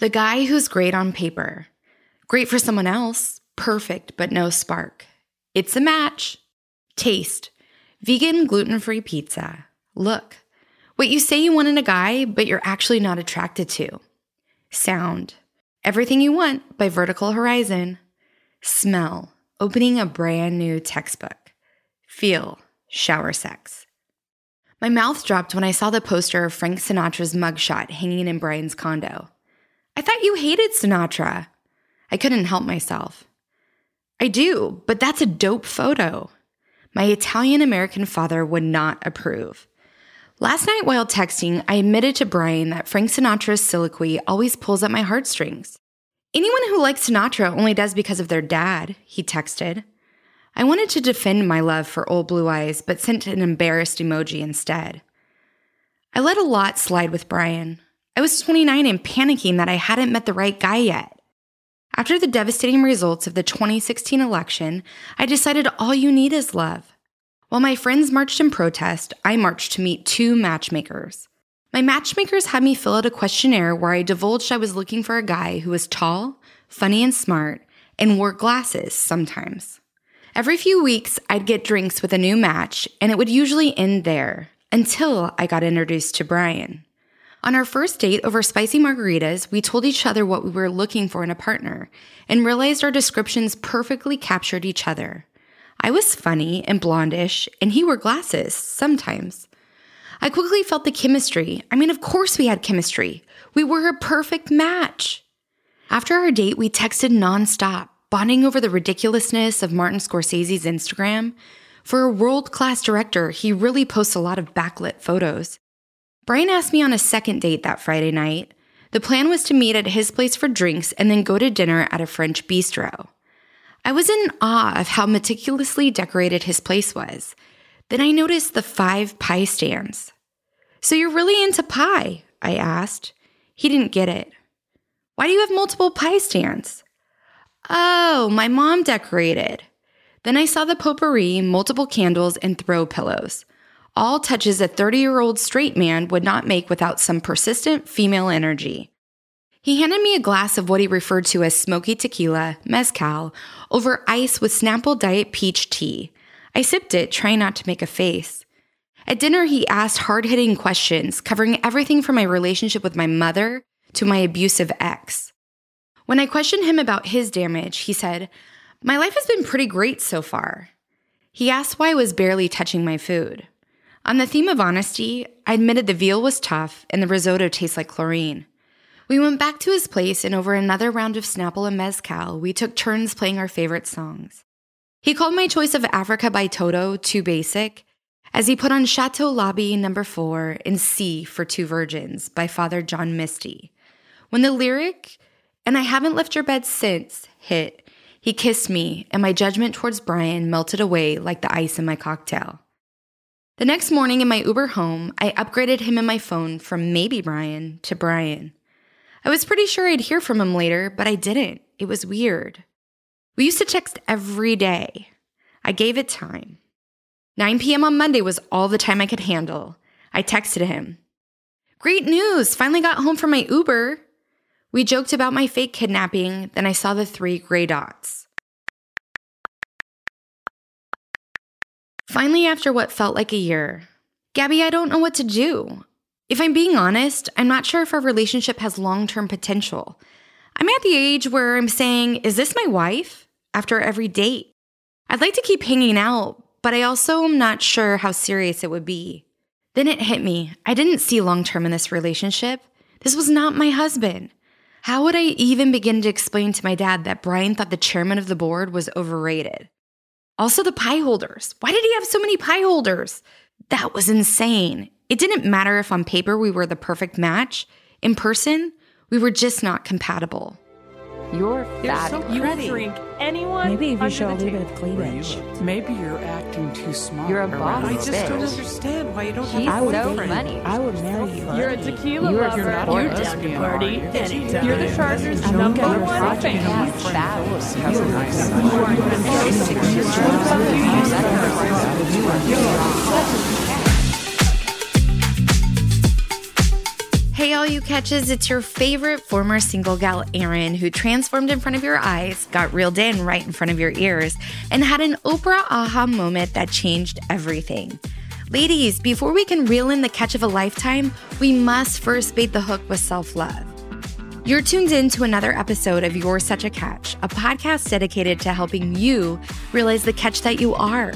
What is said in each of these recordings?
The guy who's great on paper, great for someone else, perfect but no spark. It's a match. Taste vegan, gluten free pizza. Look, what you say you want in a guy, but you're actually not attracted to. Sound everything you want by Vertical Horizon. Smell opening a brand new textbook. Feel shower sex. My mouth dropped when I saw the poster of Frank Sinatra's mugshot hanging in Brian's condo. I thought you hated Sinatra. I couldn't help myself. I do, but that's a dope photo. My Italian American father would not approve. Last night while texting, I admitted to Brian that Frank Sinatra's soliloquy always pulls at my heartstrings. Anyone who likes Sinatra only does because of their dad, he texted. I wanted to defend my love for old blue eyes, but sent an embarrassed emoji instead. I let a lot slide with Brian. I was 29 and panicking that I hadn't met the right guy yet. After the devastating results of the 2016 election, I decided all you need is love. While my friends marched in protest, I marched to meet two matchmakers. My matchmakers had me fill out a questionnaire where I divulged I was looking for a guy who was tall, funny, and smart, and wore glasses sometimes. Every few weeks, I'd get drinks with a new match, and it would usually end there until I got introduced to Brian. On our first date over spicy margaritas, we told each other what we were looking for in a partner and realized our descriptions perfectly captured each other. I was funny and blondish, and he wore glasses sometimes. I quickly felt the chemistry. I mean, of course we had chemistry. We were a perfect match. After our date, we texted nonstop, bonding over the ridiculousness of Martin Scorsese's Instagram. For a world class director, he really posts a lot of backlit photos. Brian asked me on a second date that Friday night. The plan was to meet at his place for drinks and then go to dinner at a French bistro. I was in awe of how meticulously decorated his place was. Then I noticed the five pie stands. So you're really into pie? I asked. He didn't get it. Why do you have multiple pie stands? Oh, my mom decorated. Then I saw the potpourri, multiple candles, and throw pillows. All touches a 30 year old straight man would not make without some persistent female energy. He handed me a glass of what he referred to as smoky tequila, mezcal, over ice with Snapple Diet Peach tea. I sipped it, trying not to make a face. At dinner, he asked hard hitting questions, covering everything from my relationship with my mother to my abusive ex. When I questioned him about his damage, he said, My life has been pretty great so far. He asked why I was barely touching my food. On the theme of honesty, I admitted the veal was tough and the risotto tastes like chlorine. We went back to his place, and over another round of Snapple and Mezcal, we took turns playing our favorite songs. He called my choice of Africa by Toto too basic, as he put on Chateau Lobby number four and C for Two Virgins by Father John Misty. When the lyric, and I haven't left your bed since, hit, he kissed me, and my judgment towards Brian melted away like the ice in my cocktail. The next morning in my Uber home, I upgraded him in my phone from maybe Brian to Brian. I was pretty sure I'd hear from him later, but I didn't. It was weird. We used to text every day. I gave it time. 9 p.m. on Monday was all the time I could handle. I texted him. Great news! Finally got home from my Uber. We joked about my fake kidnapping, then I saw the three gray dots. Finally, after what felt like a year, Gabby, I don't know what to do. If I'm being honest, I'm not sure if our relationship has long term potential. I'm at the age where I'm saying, is this my wife? After every date. I'd like to keep hanging out, but I also am not sure how serious it would be. Then it hit me. I didn't see long term in this relationship. This was not my husband. How would I even begin to explain to my dad that Brian thought the chairman of the board was overrated? Also, the pie holders. Why did he have so many pie holders? That was insane. It didn't matter if on paper we were the perfect match. In person, we were just not compatible. You're fat. So you pretty. drink anyone. Maybe if you show a little bit of cleavage. Maybe you're acting too smart. You're a around boss I those just don't understand why you don't He's have I a would so boyfriend. funny. I would marry you. You're a tequila You're- lover. you're not a You're down to party you? anytime. You're the Chargers' I don't number get your one logic. fan. My friend Fat. Phyllis has a nice son. Hey, all you catches. It's your favorite former single gal, Erin, who transformed in front of your eyes, got reeled in right in front of your ears, and had an Oprah aha moment that changed everything. Ladies, before we can reel in the catch of a lifetime, we must first bait the hook with self love. You're tuned in to another episode of You're Such a Catch, a podcast dedicated to helping you realize the catch that you are.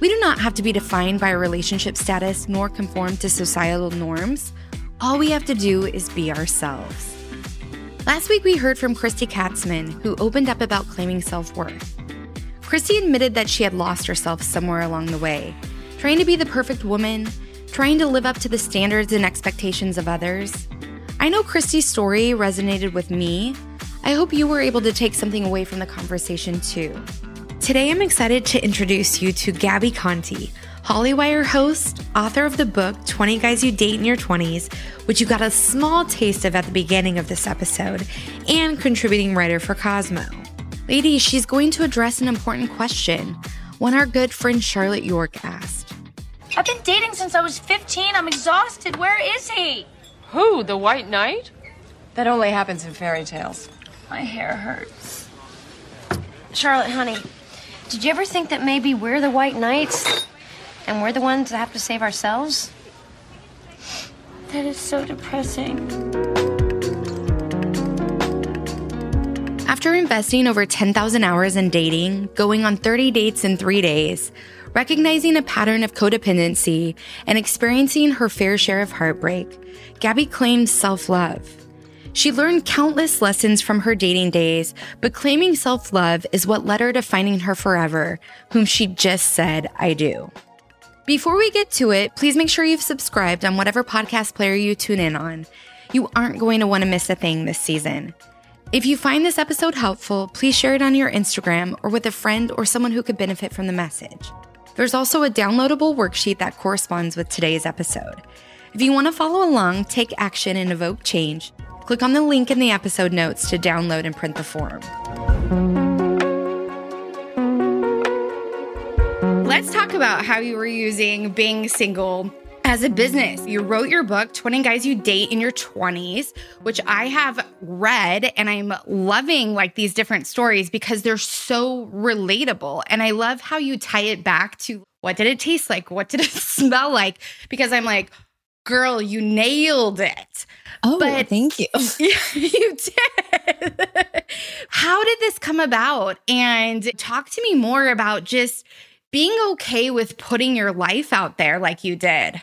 We do not have to be defined by a relationship status nor conform to societal norms. All we have to do is be ourselves. Last week, we heard from Christy Katzman, who opened up about claiming self worth. Christy admitted that she had lost herself somewhere along the way, trying to be the perfect woman, trying to live up to the standards and expectations of others. I know Christy's story resonated with me. I hope you were able to take something away from the conversation too. Today, I'm excited to introduce you to Gabby Conte, Hollywire host, author of the book 20 Guys You Date in Your 20s, which you got a small taste of at the beginning of this episode, and contributing writer for Cosmo. Ladies, she's going to address an important question, one our good friend Charlotte York asked. I've been dating since I was 15. I'm exhausted. Where is he? Who? The White Knight? That only happens in fairy tales. My hair hurts. Charlotte, honey, did you ever think that maybe we're the White Knights and we're the ones that have to save ourselves? That is so depressing. After investing over 10,000 hours in dating, going on 30 dates in three days, recognizing a pattern of codependency, and experiencing her fair share of heartbreak, Gabby claims self love. She learned countless lessons from her dating days, but claiming self love is what led her to finding her forever, whom she just said, I do. Before we get to it, please make sure you've subscribed on whatever podcast player you tune in on. You aren't going to want to miss a thing this season. If you find this episode helpful, please share it on your Instagram or with a friend or someone who could benefit from the message. There's also a downloadable worksheet that corresponds with today's episode. If you want to follow along, take action, and evoke change, click on the link in the episode notes to download and print the form. Let's talk about how you were using being single as a business. You wrote your book, 20 Guys You Date in Your 20s, which I have read and I'm loving like these different stories because they're so relatable. And I love how you tie it back to what did it taste like? What did it smell like? Because I'm like, girl, you nailed it. Oh, But- thank you. You did. How did this come about? And talk to me more about just being okay with putting your life out there like you did.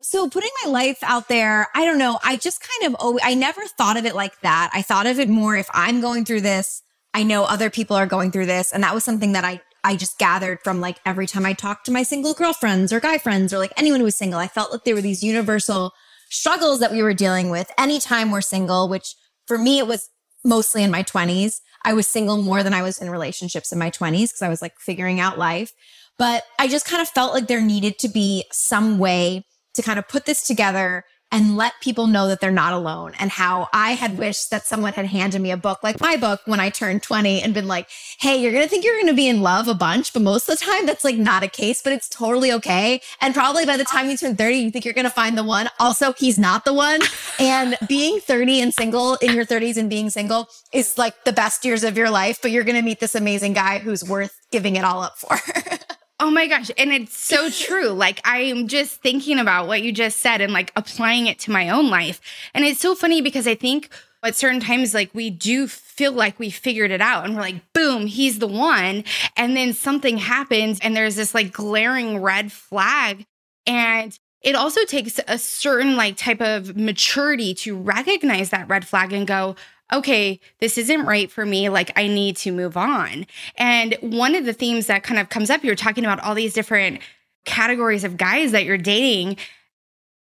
So putting my life out there, I don't know. I just kind of, oh, I never thought of it like that. I thought of it more if I'm going through this, I know other people are going through this. And that was something that I, I just gathered from like every time I talked to my single girlfriends or guy friends or like anyone who was single. I felt like there were these universal struggles that we were dealing with anytime we're single, which for me, it was mostly in my 20s. I was single more than I was in relationships in my 20s because I was like figuring out life. But I just kind of felt like there needed to be some way to kind of put this together and let people know that they're not alone and how I had wished that someone had handed me a book like my book when I turned 20 and been like, Hey, you're going to think you're going to be in love a bunch, but most of the time that's like not a case, but it's totally okay. And probably by the time you turn 30, you think you're going to find the one. Also, he's not the one. And being 30 and single in your 30s and being single is like the best years of your life, but you're going to meet this amazing guy who's worth giving it all up for. Oh my gosh. And it's so true. Like, I'm just thinking about what you just said and like applying it to my own life. And it's so funny because I think at certain times, like, we do feel like we figured it out and we're like, boom, he's the one. And then something happens and there's this like glaring red flag. And it also takes a certain like type of maturity to recognize that red flag and go, okay, this isn't right for me. Like, I need to move on. And one of the themes that kind of comes up, you're talking about all these different categories of guys that you're dating,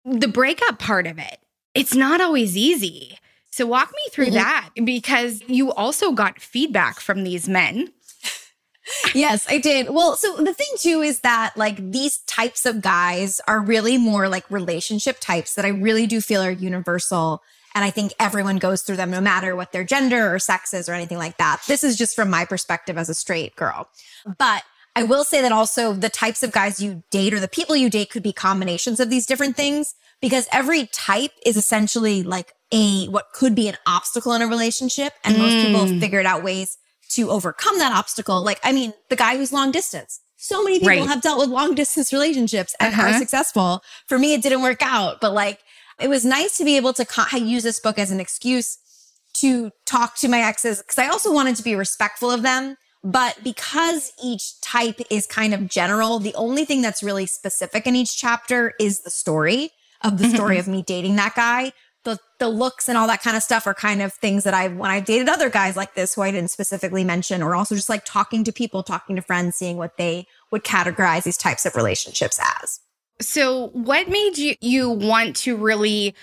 the breakup part of it, it's not always easy. So, walk me through Mhm. that because you also got feedback from these men. yes, I did. Well, so the thing too is that like these types of guys are really more like relationship types that I really do feel are universal. And I think everyone goes through them no matter what their gender or sex is or anything like that. This is just from my perspective as a straight girl. But I will say that also the types of guys you date or the people you date could be combinations of these different things because every type is essentially like a what could be an obstacle in a relationship and most people Mm. have figured out ways to overcome that obstacle. Like I mean, the guy who's long distance. So many people Right. have dealt with long distance relationships and are Uh-huh. successful. For me it didn't work out, but like it was nice to be able to co- use this book as an excuse to talk to my exes because I also wanted to be respectful of them. But because each type is kind of general, the only thing that's really specific in each chapter is the story of the story of me dating that guy. The, the looks and all that kind of stuff are kind of things that I, when I've dated other guys like this who I didn't specifically mention, or also just like talking to people, talking to friends, seeing what they would categorize these types of relationships as. So, what made you you want to really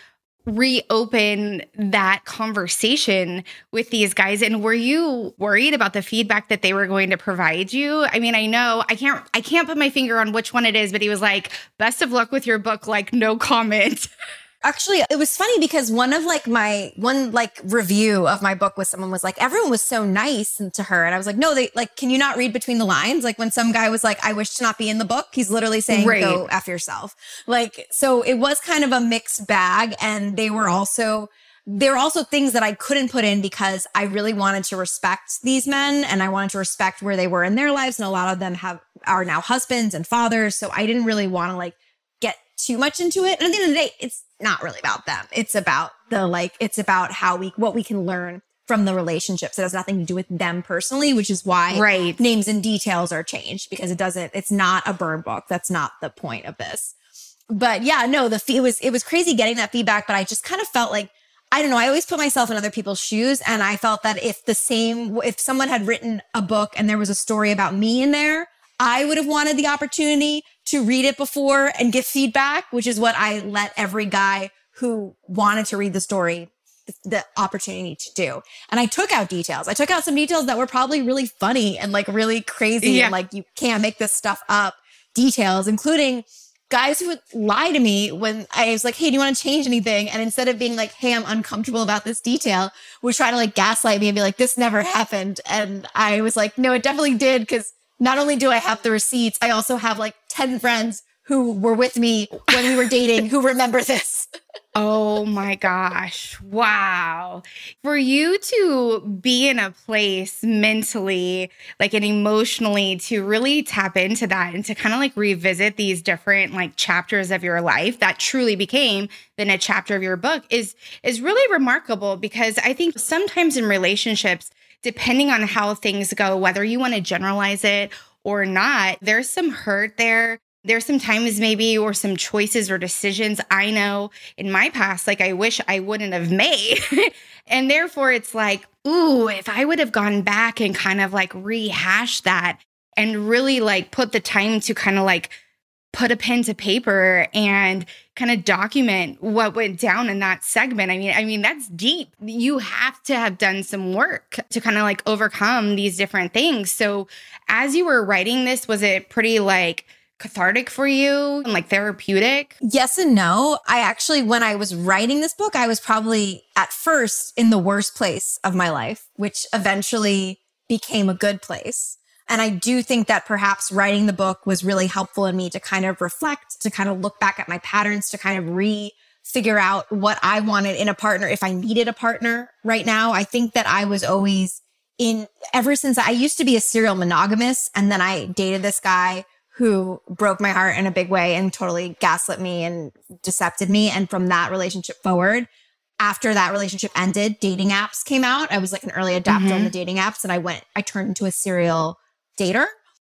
reopen that conversation with these guys and were you worried about the feedback that they were going to provide you? I mean, I know I can't I can't put my finger on which one it is, but he was like, "Best of luck with your book, like no comment." Actually, it was funny because one of like my one like review of my book was someone was like, everyone was so nice to her. And I was like, no, they like, can you not read between the lines? Like when some guy was like, I wish to not be in the book, he's literally saying, Right. go F yourself. Like, so it was kind of a mixed bag. And they were also, there were also things that I couldn't put in because I really wanted to respect these men and I wanted to respect where they were in their lives. And a lot of them have, are now husbands and fathers. So I didn't really want to like get too much into it. And at the end of the day, it's not really about them. It's about the like, it's about how we, what we can learn from the relationships. It has nothing to do with them personally, which is why Right. names and details are changed because it doesn't, it's not a burn book. That's not the point of this. But yeah, no, the fee it was, it was crazy getting that feedback, but I just kind of felt like, I don't know. I always put myself in other people's shoes. And I felt that if the same, if someone had written a book and there was a story about me in there, I would have wanted the opportunity to read it before and give feedback, which is what I let every guy who wanted to read the story the, the opportunity to do. And I took out details. I took out some details that were probably really funny and like really crazy Yeah. and like you can't make this stuff up. Details, including guys who would lie to me when I was like, Hey, do you want to change anything? And instead of being like, Hey, I'm uncomfortable about this detail, would try to like gaslight me and be like, this never happened. And I was like, no, it definitely did. Cause not only do I have the receipts, I also have like 10 friends who were with me when we were dating who remember this. Oh my gosh. Wow. For you to be in a place mentally, like and emotionally, to really tap into that and to kind of like revisit these different like chapters of your life that truly became then a chapter of your book is is really remarkable because I think sometimes in relationships, depending on how things go, whether you want to generalize it or not, there's some hurt there. There's some times maybe or some choices or decisions I know in my past, like I wish I wouldn't have made. and therefore it's like, ooh, if I would have gone back and kind of like rehash that and really like put the time to kind of like put a pen to paper and kind of document what went down in that segment. I mean, I mean that's deep. You have to have done some work to kind of like overcome these different things. So, as you were writing this, was it pretty like cathartic for you and like therapeutic? Yes and no. I actually, when I was writing this book, I was probably at first in the worst place of my life, which eventually became a good place. And I do think that perhaps writing the book was really helpful in me to kind of reflect, to kind of look back at my patterns, to kind of re figure out what I wanted in a partner if I needed a partner right now. I think that I was always in ever since I used to be a serial monogamous and then I dated this guy who broke my heart in a big way and totally gaslit me and decepted me. And from that relationship forward, after that relationship ended, dating apps came out. I was like an early adapter on mm-hmm. the dating apps and I went, I turned into a serial dater.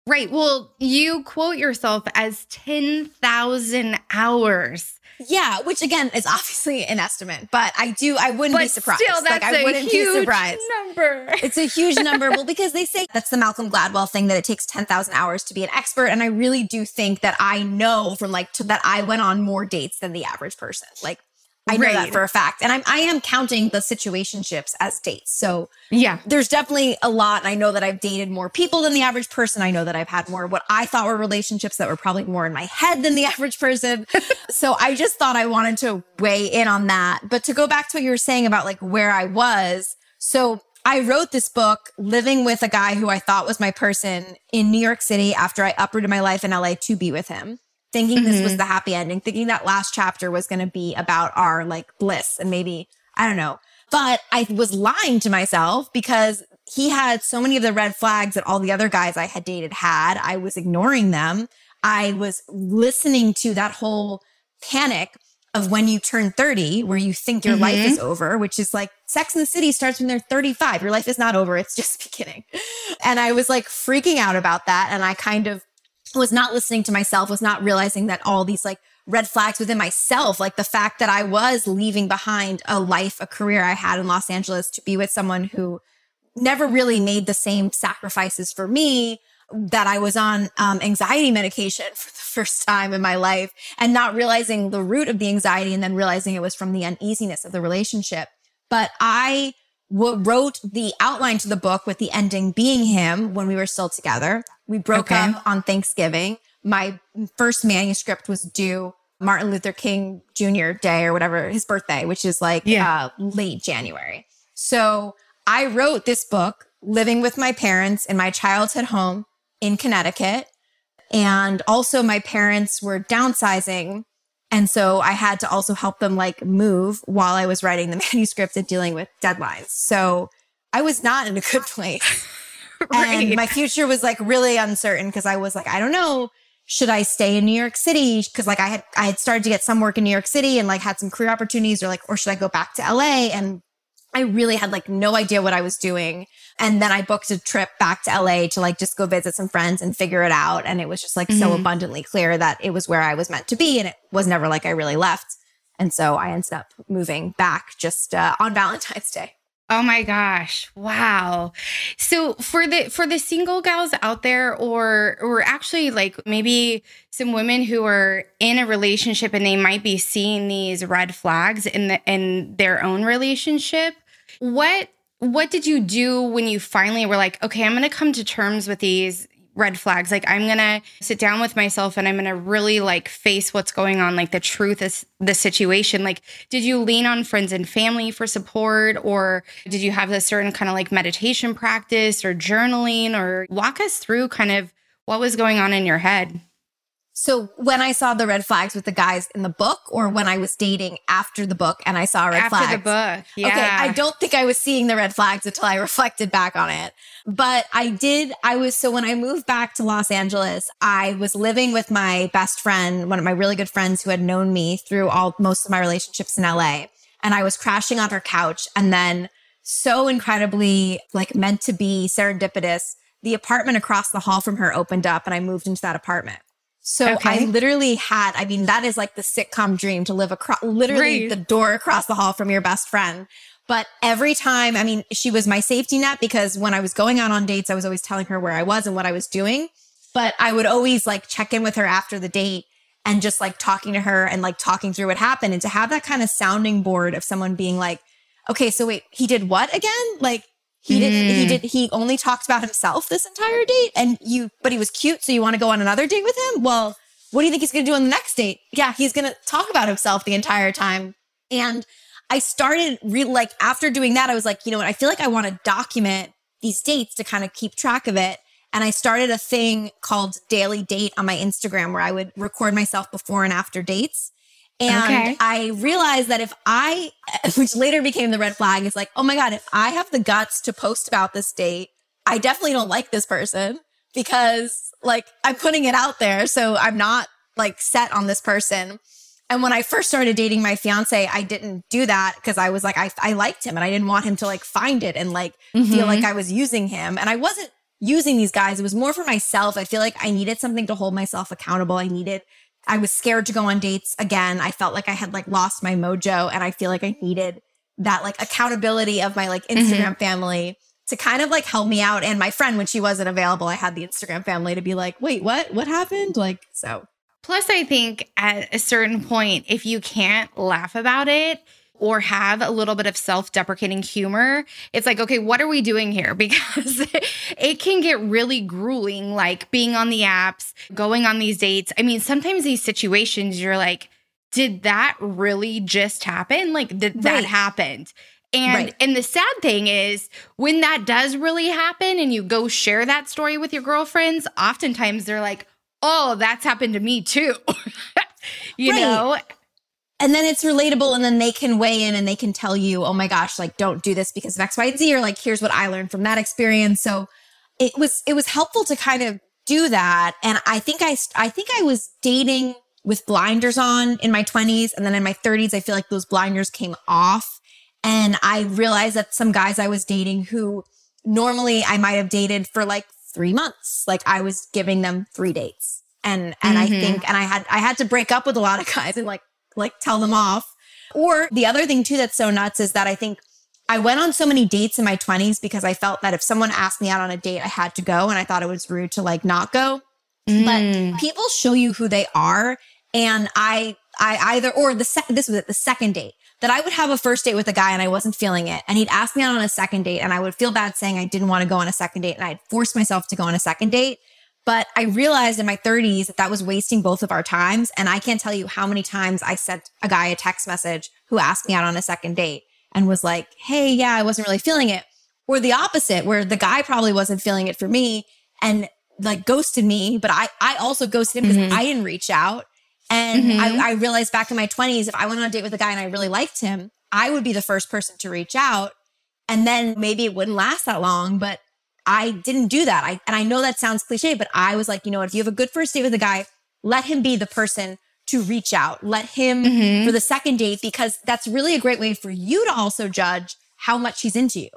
Right. Well, you quote yourself as 10,000 hours. Yeah, which again is obviously an estimate, but I do, I wouldn't be surprised. still, that's like, I a wouldn't huge be surprised. number. It's a huge number. Well, because they say that's the Malcolm Gladwell thing that it takes 10,000 hours to be an expert. And I really do think that I know from like to, that I went on more dates than the average person. Like I know that for a fact. And I'm, I am counting the situationships as dates. So Yeah. there's definitely a lot. And I know that I've dated more people than the average person. I know that I've had more what I thought were relationships that were probably more in my head than the average person. so I just thought I wanted to weigh in on that. But to go back to what you were saying about like where I was. So I wrote this book living with a guy who I thought was my person in New York City after I uprooted my life in LA to be with him. Thinking this was mm-hmm. the happy ending, thinking that last chapter was going to be about our like bliss and maybe, I don't know. But I was lying to myself because he had so many of the red flags that all the other guys I had dated had. I was ignoring them. I was listening to that whole panic of when you turn 30, where you think your life is mm-hmm. over, which is like Sex in the City starts when they're 35. Your life is not over. It's just beginning. And I was like freaking out about that. And I kind of was not listening to myself, was not realizing that all these like red flags within myself, like the fact that I was leaving behind a life, a career I had in Los Angeles to be with someone who never really made the same sacrifices for me that I was on um, anxiety medication for the first time in my life and not realizing the root of the anxiety and then realizing it was from the uneasiness of the relationship. But I wrote the outline to the book with the ending being him when we were still together. We broke Okay. up on Thanksgiving. My first manuscript was due Martin Luther King Jr. Day or whatever, his birthday, which is like Yeah. uh, late January. So I wrote this book living with my parents in my childhood home in Connecticut. And also my parents were downsizing. And so I had to also help them like move while I was writing the manuscript and dealing with deadlines. So I was not in a good place. And my future was like really uncertain because I was like, I don't know. Should I stay in New York City? Cause like I had, I had started to get some work in New York City and like had some career opportunities or like, or should I go back to LA? And I really had like no idea what I was doing. And then I booked a trip back to LA to like just go visit some friends and figure it out. And it was just like so abundantly clear that it was where I was meant to be. And it was never like I really left. And so I ended up moving back just uh, on Valentine's Day. Oh my gosh. Wow. So for the for the single gals out there or or actually like maybe some women who are in a relationship and they might be seeing these red flags in the in their own relationship, what what did you do when you finally were like, okay, I'm going to come to terms with these red flags. Like I'm going to sit down with myself and I'm going to really like face what's going on, like the truth is the situation. Like did you lean on friends and family for support or did you have a certain kind of like meditation practice or journaling or walk us through kind of what was going on in your head? So when I saw the red flags with the guys in the book or when I was dating after the book and I saw red After flags? the book. Yeah. Okay, I don't think I was seeing the red flags until I reflected back on it. But I did, I was, so when I moved back to Los Angeles, I was living with my best friend, one of my really good friends who had known me through all, most of my relationships in LA. And I was crashing on her couch and then so incredibly like meant to be serendipitous. The apartment across the hall from her opened up and I moved into that apartment. So Okay. I literally had, I mean, that is like the sitcom dream to live across, literally Right. the door across the hall from your best friend. But every time, I mean, she was my safety net because when I was going out on dates, I was always telling her where I was and what I was doing. But I would always like check in with her after the date and just like talking to her and like talking through what happened. And to have that kind of sounding board of someone being like, okay, so wait, he did what again? Like, he didn't, he hmm. did, he only talked about himself this entire date and you, but he was cute. So you want to go on another date with him? Well, what do you think he's going to do on the next date? Yeah, he's going to talk about himself the entire time. And I started real like after doing that, I was like, you know what? I feel like I want to document these dates to kind of keep track of it. And I started a thing called Daily Date on my Instagram where I would record myself before and after dates. And Okay. I realized that if I, which later became the red flag, is like, oh my God, if I have the guts to post about this date, I definitely don't like this person because like I'm putting it out there. So I'm not like set on this person. And when I first started dating my fiance, I didn't do that because I was like, I, I liked him and I didn't want him to like find it and like feel like mm-hmm. I was using him. And I wasn't using these guys. It was more for myself. I feel like I needed something to hold myself accountable. I needed, I was scared to go on dates again. I felt like I had like lost my mojo and I feel like I needed that like accountability of my like mm-hmm. Instagram family to kind of like help me out. And my friend, when she wasn't available, I had the Instagram family to be like, wait, what? What happened? Like, so. Plus, I think at a certain point, if you can't laugh about it or have a little bit of self deprecating humor, it's like, okay, what are we doing here? Because it can get really grueling, like being on the apps, going on these dates. I mean, sometimes these situations, you're like, did that really just happen? Like, did that Right. happened? And Right. and the sad thing is when that does really happen and you go share that story with your girlfriends, oftentimes they're like, oh, that's happened to me too. you Right. know? And then it's relatable and then they can weigh in and they can tell you oh my gosh like don't do this because of x y and z or like here's what i learned from that experience so it was it was helpful to kind of do that and i think i i think i was dating with blinders on in my 20s and then in my 30s i feel like those blinders came off and i realized that some guys i was dating who normally i might have dated for like 3 months like i was giving them 3 dates and and i Mhm. think and i had i had to break up with a lot of guys and like like tell them off. Or the other thing too that's so nuts is that I think I went on so many dates in my 20s because I felt that if someone asked me out on a date, I had to go and I thought it was rude to like not go. Mm. But people show you who they are and I I either or the sec- this was it the second date that I would have a first date with a guy and I wasn't feeling it and he'd ask me out on a second date and I would feel bad saying I didn't want to go on a second date and I'd force myself to go on a second date but I realized in my 30s that that was wasting both of our times. And I can't tell you how many times I sent a guy a text message who asked me out on a second date and was like, Hey, yeah, I wasn't really feeling it. Or the opposite, where the guy probably wasn't feeling it for me and like ghosted me, but I, I also ghosted him because I didn't reach out. And Mhm. I, I realized back in my 20s, if I went on a date with a guy and I really liked him, I would be the first person to reach out. And then maybe it wouldn't last that long, but I didn't do that. I, and I know that sounds cliche, but I was like, you know what? If you have a good first date with a guy, let him be the person to reach out. Let him Mhm. for the second date because that's really a great way for you to also judge how much he's into you.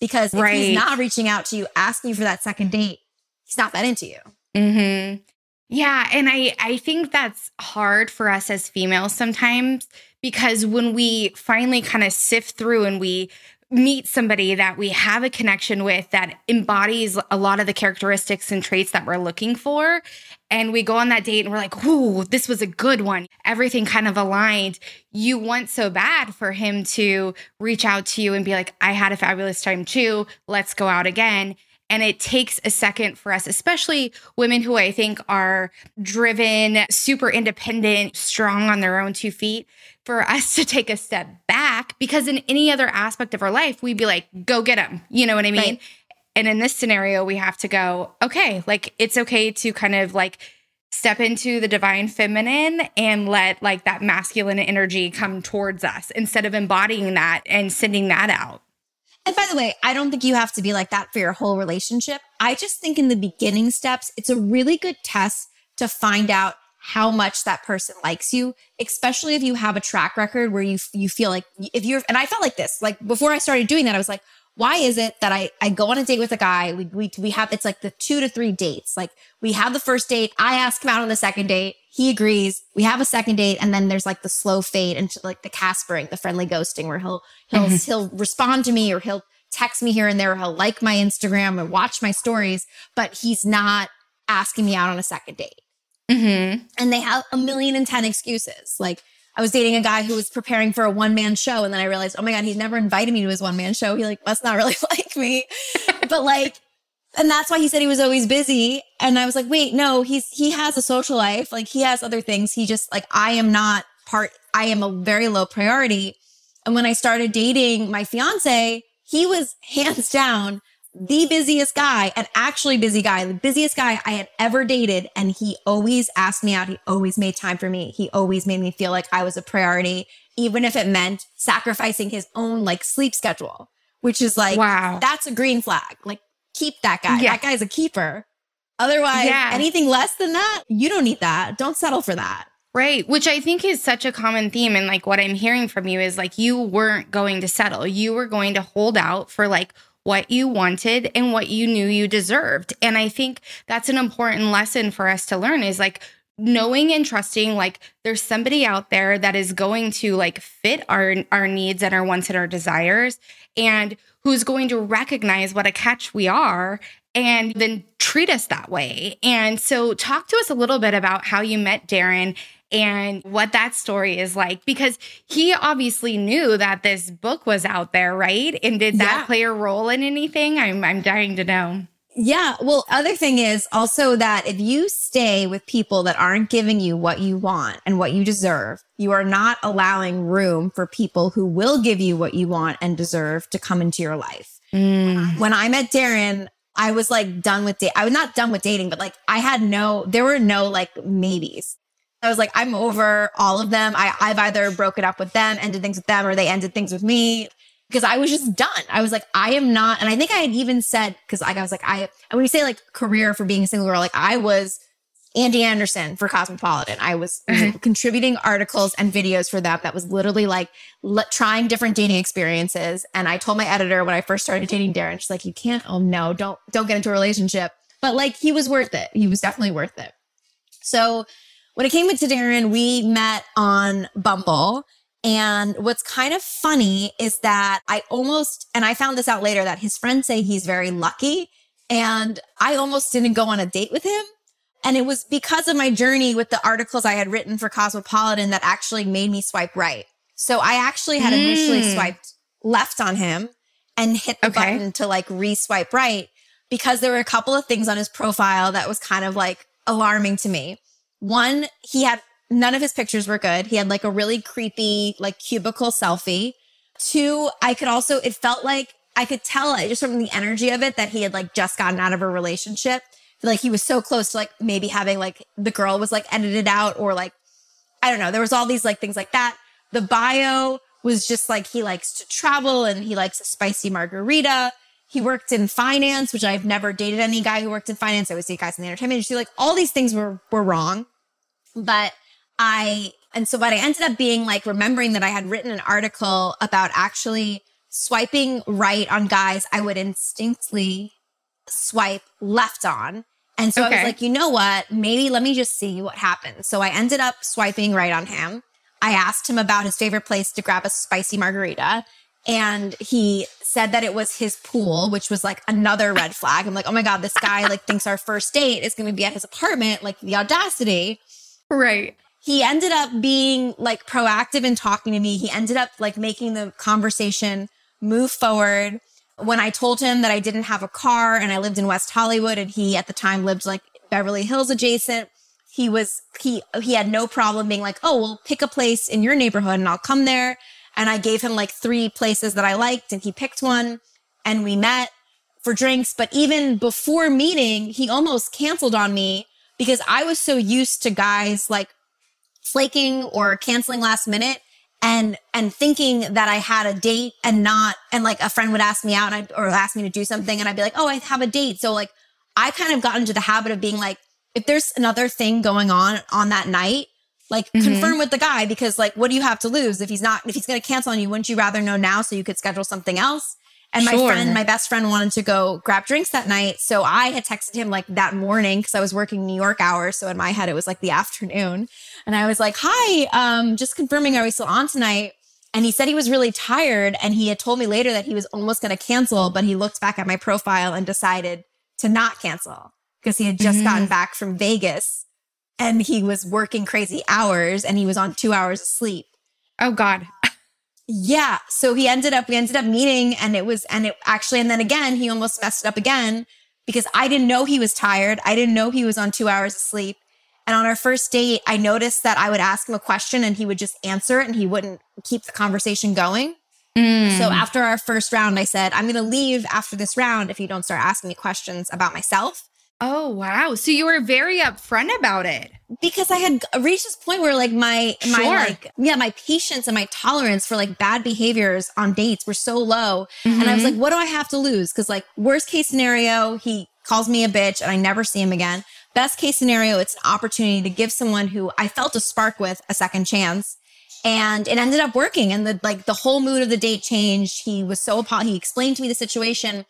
Because if Right. he's not reaching out to you, asking you for that second date, he's not that into you. Mm-hmm. Yeah, and I I think that's hard for us as females sometimes because when we finally kind of sift through and we meet somebody that we have a connection with that embodies a lot of the characteristics and traits that we're looking for and we go on that date and we're like, "Ooh, this was a good one." Everything kind of aligned. You want so bad for him to reach out to you and be like, "I had a fabulous time too. Let's go out again." And it takes a second for us, especially women who I think are driven, super independent, strong on their own two feet, for us to take a step back because in any other aspect of our life, we'd be like, go get him. You know what I mean? Right. And in this scenario, we have to go, okay, like it's okay to kind of like step into the divine feminine and let like that masculine energy come towards us instead of embodying that and sending that out. And by the way, I don't think you have to be like that for your whole relationship. I just think in the beginning steps, it's a really good test to find out how much that person likes you, especially if you have a track record where you you feel like if you're and I felt like this, like before I started doing that, I was like, why is it that I I go on a date with a guy, we we we have it's like the 2 to 3 dates. Like we have the first date, I ask him out on the second date, he agrees, we have a second date and then there's like the slow fade into like the Caspering, the friendly ghosting where he'll he'll mm-hmm. he'll respond to me or he'll text me here and there, or he'll like my Instagram and watch my stories, but he's not asking me out on a second date Mm-hmm. and they have a million and ten excuses. Like I was dating a guy who was preparing for a one man show, and then I realized, oh my god, he's never invited me to his one man show. He like must not really like me, but like, and that's why he said he was always busy. And I was like, wait, no, he's he has a social life. Like he has other things. He just like I am not part. I am a very low priority. And when I started dating my fiance, he was hands down the busiest guy, an actually busy guy, the busiest guy I had ever dated. And he always asked me out. He always made time for me. He always made me feel like I was a priority, even if it meant sacrificing his own like sleep schedule, which is like, Wow. that's a green flag. Like, keep that guy. Yeah. That guy's a keeper. Otherwise, Yeah. anything less than that, you don't need that. Don't settle for that. Right. Which I think is such a common theme. And like what I'm hearing from you is like you weren't going to settle. You were going to hold out for like what you wanted and what you knew you deserved. And I think that's an important lesson for us to learn is like knowing and trusting like there's somebody out there that is going to like fit our our needs and our wants and our desires and who's going to recognize what a catch we are and then treat us that way. And so talk to us a little bit about how you met Darren and what that story is like because he obviously knew that this book was out there, right? And did that Yeah. play a role in anything? I'm I'm dying to know. Yeah. Well, other thing is also that if you stay with people that aren't giving you what you want and what you deserve, you are not allowing room for people who will give you what you want and deserve to come into your life. Mm. When I met Darren, I was like done with date. I was not done with dating, but like I had no, there were no like maybes. I was like, I'm over all of them. I, I've either broken up with them, ended things with them, or they ended things with me because I was just done. I was like, I am not. And I think I had even said, because like, I was like, I, and when you say like career for being a single girl, like I was Andie Anderson for Cosmopolitan. I was contributing articles and videos for that. That was literally like le- trying different dating experiences. And I told my editor when I first started dating Darren, she's like, you can't, oh no, don't, don't get into a relationship. But like, he was worth it. He was definitely worth it. So when it came to Darren, we met on Bumble. And what's kind of funny is that I almost, and I found this out later that his friends say he's very lucky. And I almost didn't go on a date with him. And it was because of my journey with the articles I had written for Cosmopolitan that actually made me swipe right. So I actually had initially hmm. swiped left on him and hit the Okay. button to like re-swipe right because there were a couple of things on his profile that was kind of like alarming to me. One, he had none of his pictures were good. He had like a really creepy, like cubicle selfie. Two, I could also, it felt like I could tell it just from the energy of it that he had like just gotten out of a relationship. Like he was so close to like maybe having like the girl was like edited out or like, I don't know. There was all these like things like that. The bio was just like he likes to travel and he likes a spicy margarita. He worked in finance, which I've never dated any guy who worked in finance. I always date guys in the entertainment industry. Like all these things were were wrong. But I and so what I ended up being like remembering that I had written an article about actually swiping right on guys I would instinctively swipe left on. And so I was like, you know what? Maybe let me just see what happens. So I ended up swiping right on him. I asked him about his favorite place to grab a spicy margarita. And he said that it was his pool, which was like another red flag. I'm like, oh my God, this guy like thinks our first date is going to be at his apartment. Like the audacity Right. he ended up being like proactive in talking to me. He ended up like making the conversation move forward. When I told him that I didn't have a car and I lived in West Hollywood and he at the time lived like Beverly Hills adjacent, he was he he had no problem being like, "Oh, well, pick a place in your neighborhood and I'll come there." And I gave him like three places that I liked and he picked one and we met for drinks. But even before meeting, he almost canceled on me because I was so used to guys like flaking or canceling last minute and and thinking that I had a date and not and like a friend would ask me out I'd, or ask me to do something and I'd be like, "Oh, I have a date." So like I kind of got into the habit of being like if there's another thing going on on that night, like confirm with the guy because like what do you have to lose if he's not if he's going to cancel on you, wouldn't you rather know now so you could schedule something else? And my Sure. friend, my best friend wanted to go grab drinks that night. So I had texted him like that morning because I was working New York hours. So in my head, it was like the afternoon. And I was like, hi, um, just confirming, are we still on tonight? And he said he was really tired. And he had told me later that he was almost going to cancel, but he looked back at my profile and decided to not cancel because he had just gotten back from Vegas and he was working crazy hours and he was on two hours of sleep. Oh God. Yeah. So he ended up, we ended up meeting and it was, and it actually, and then again, he almost messed it up again because I didn't know he was tired. I didn't know he was on two hours of sleep. And on our first date, I noticed that I would ask him a question and he would just answer it and he wouldn't keep the conversation going. Mm. So after our first round, I said, I'm going to leave after this round if you don't start asking me questions about myself. Oh wow. So you were very upfront about it. because I had reached this point where like my my like yeah my patience and my tolerance for like bad behaviors on dates were so low. And I was mm-hmm. like what do I have to lose? Because like worst case scenario he calls me a bitch and I never see him again. Best case scenario it's an opportunity to give someone who I felt a spark with a second chance. And it ended up working. And the like the whole mood of the date changed. He was so apo- he explained to me the situation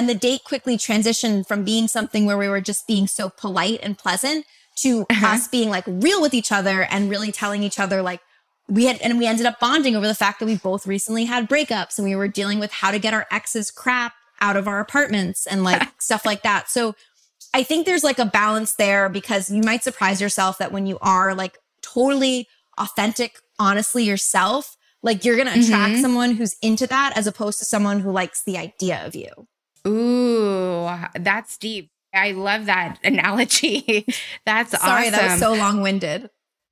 and the date quickly transitioned from being something where we were just being so polite and pleasant to uh-huh. us being like real with each other and really telling each other like we had and we ended up bonding over the fact that we both recently had breakups and we were dealing with how to get our ex's crap out of our apartments and like stuff like that. So I think there's like a balance there because you might surprise yourself that when you are like totally authentic, honestly yourself, like you're going to attract mm-hmm. someone who's into that as opposed to someone who likes the idea of you. Ooh, that's deep. I love that analogy. that's Sorry, awesome. that was so long winded.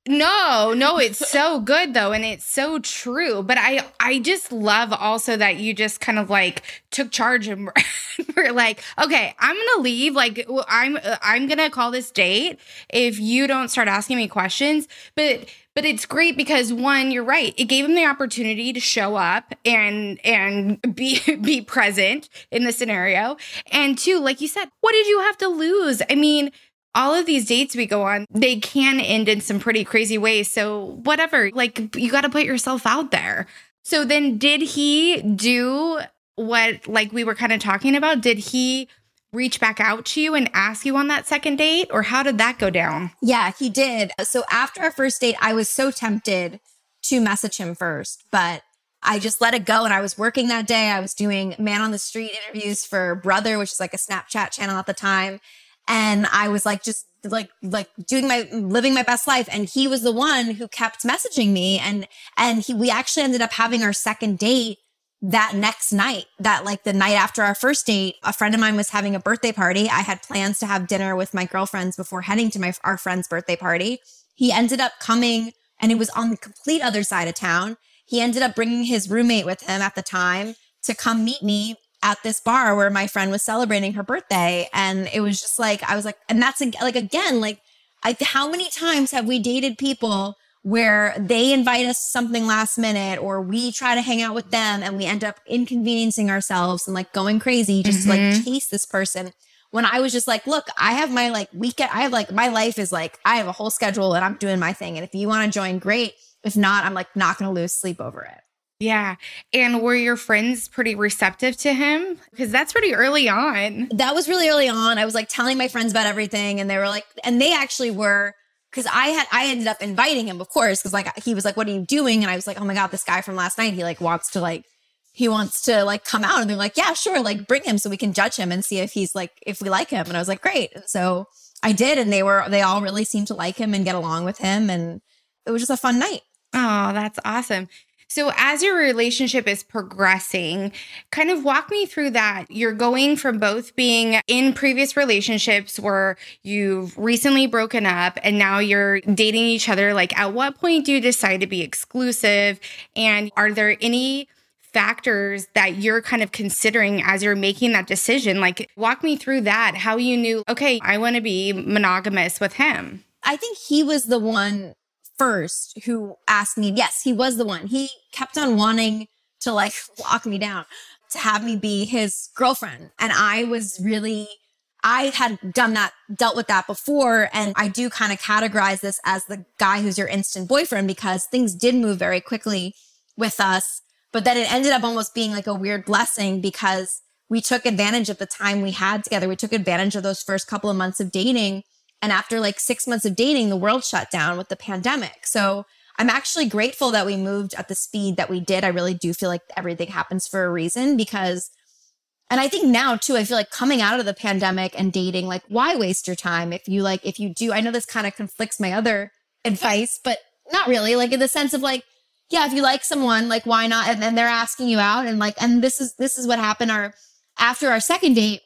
No, no, it's so good though, and it's so true. But I, I just love also that you just kind of like took charge and we're like, okay, I'm gonna leave. Like, I'm, uh, I'm gonna call this date if you don't start asking me questions. But, but it's great because one, you're right. It gave him the opportunity to show up and and be be present in the scenario. And two, like you said, what did you have to lose? I mean all of these dates we go on, they can end in some pretty crazy ways. So, whatever, like you got to put yourself out there. So, then did he do what, like we were kind of talking about? Did he reach back out to you and ask you on that second date, or how did that go down? Yeah, he did. So, after our first date, I was so tempted to message him first, but I just let it go. And I was working that day. I was doing man on the street interviews for Brother, which is like a Snapchat channel at the time and I was like just like like doing my living my best life. And he was the one who kept messaging me. And and he we actually ended up having our second date that next night that like the night after our first date a friend of mine was having a birthday party. I had plans to have dinner with my girlfriends before heading to my our friend's birthday party. He ended up coming and it was on the complete other side of town. He ended up bringing his roommate with him at the time to come meet me at this bar where my friend was celebrating her birthday. And it was just like, I was like, and that's like, again, like, I, how many times have we dated people where they invite us something last minute or we try to hang out with them and we end up inconveniencing ourselves and like going crazy just mm-hmm. to like mm-hmm. chase this person? When I was just like, look, I have my like weekend, I have like, my life is like, I have a whole schedule and I'm doing my thing. And if you want to join, great. If not, I'm like not going to lose sleep over it. Yeah. And were your friends pretty receptive to him? Because that's pretty early on. That was really early on. I was like telling my friends about everything, and they were like, and they actually were. Because I had, I ended up inviting him, of course, because like he was like, "What are you doing?" And I was like, "Oh my god, this guy from last night, he like wants to like, he wants to like come out." And they're like, "Yeah, sure, like bring him so we can judge him and see if he's like if we like him." And I was like, "Great." And so I did, and they were they all really seemed to like him and get along with him, and it was just a fun night. Oh, that's awesome. So, as your relationship is progressing, kind of walk me through that. You're going from both being in previous relationships where you've recently broken up and now you're dating each other. Like, at what point do you decide to be exclusive? And are there any factors that you're kind of considering as you're making that decision? Like, walk me through that, how you knew, okay, I want to be monogamous with him. I think he was the one first who asked me, yes, he was the one. He kept on wanting to like lock me down, to have me be his girlfriend. And I was really, I had done that, dealt with that before. And I do kind of categorize this as the guy who's your instant boyfriend because things did move very quickly with us. But then it ended up almost being like a weird blessing because we took advantage of the time we had together. We took advantage of those first couple of months of dating and after like six months of dating, the world shut down with the pandemic. So I'm actually grateful that we moved at the speed that we did. I really do feel like everything happens for a reason because, and I think now too, I feel like coming out of the pandemic and dating, like, why waste your time if you like, if you do, I know this kind of conflicts my other advice, but not really. Like, in the sense of like, yeah, if you like someone, like, why not? And then they're asking you out. And like, and this is, this is what happened. Our, after our second date,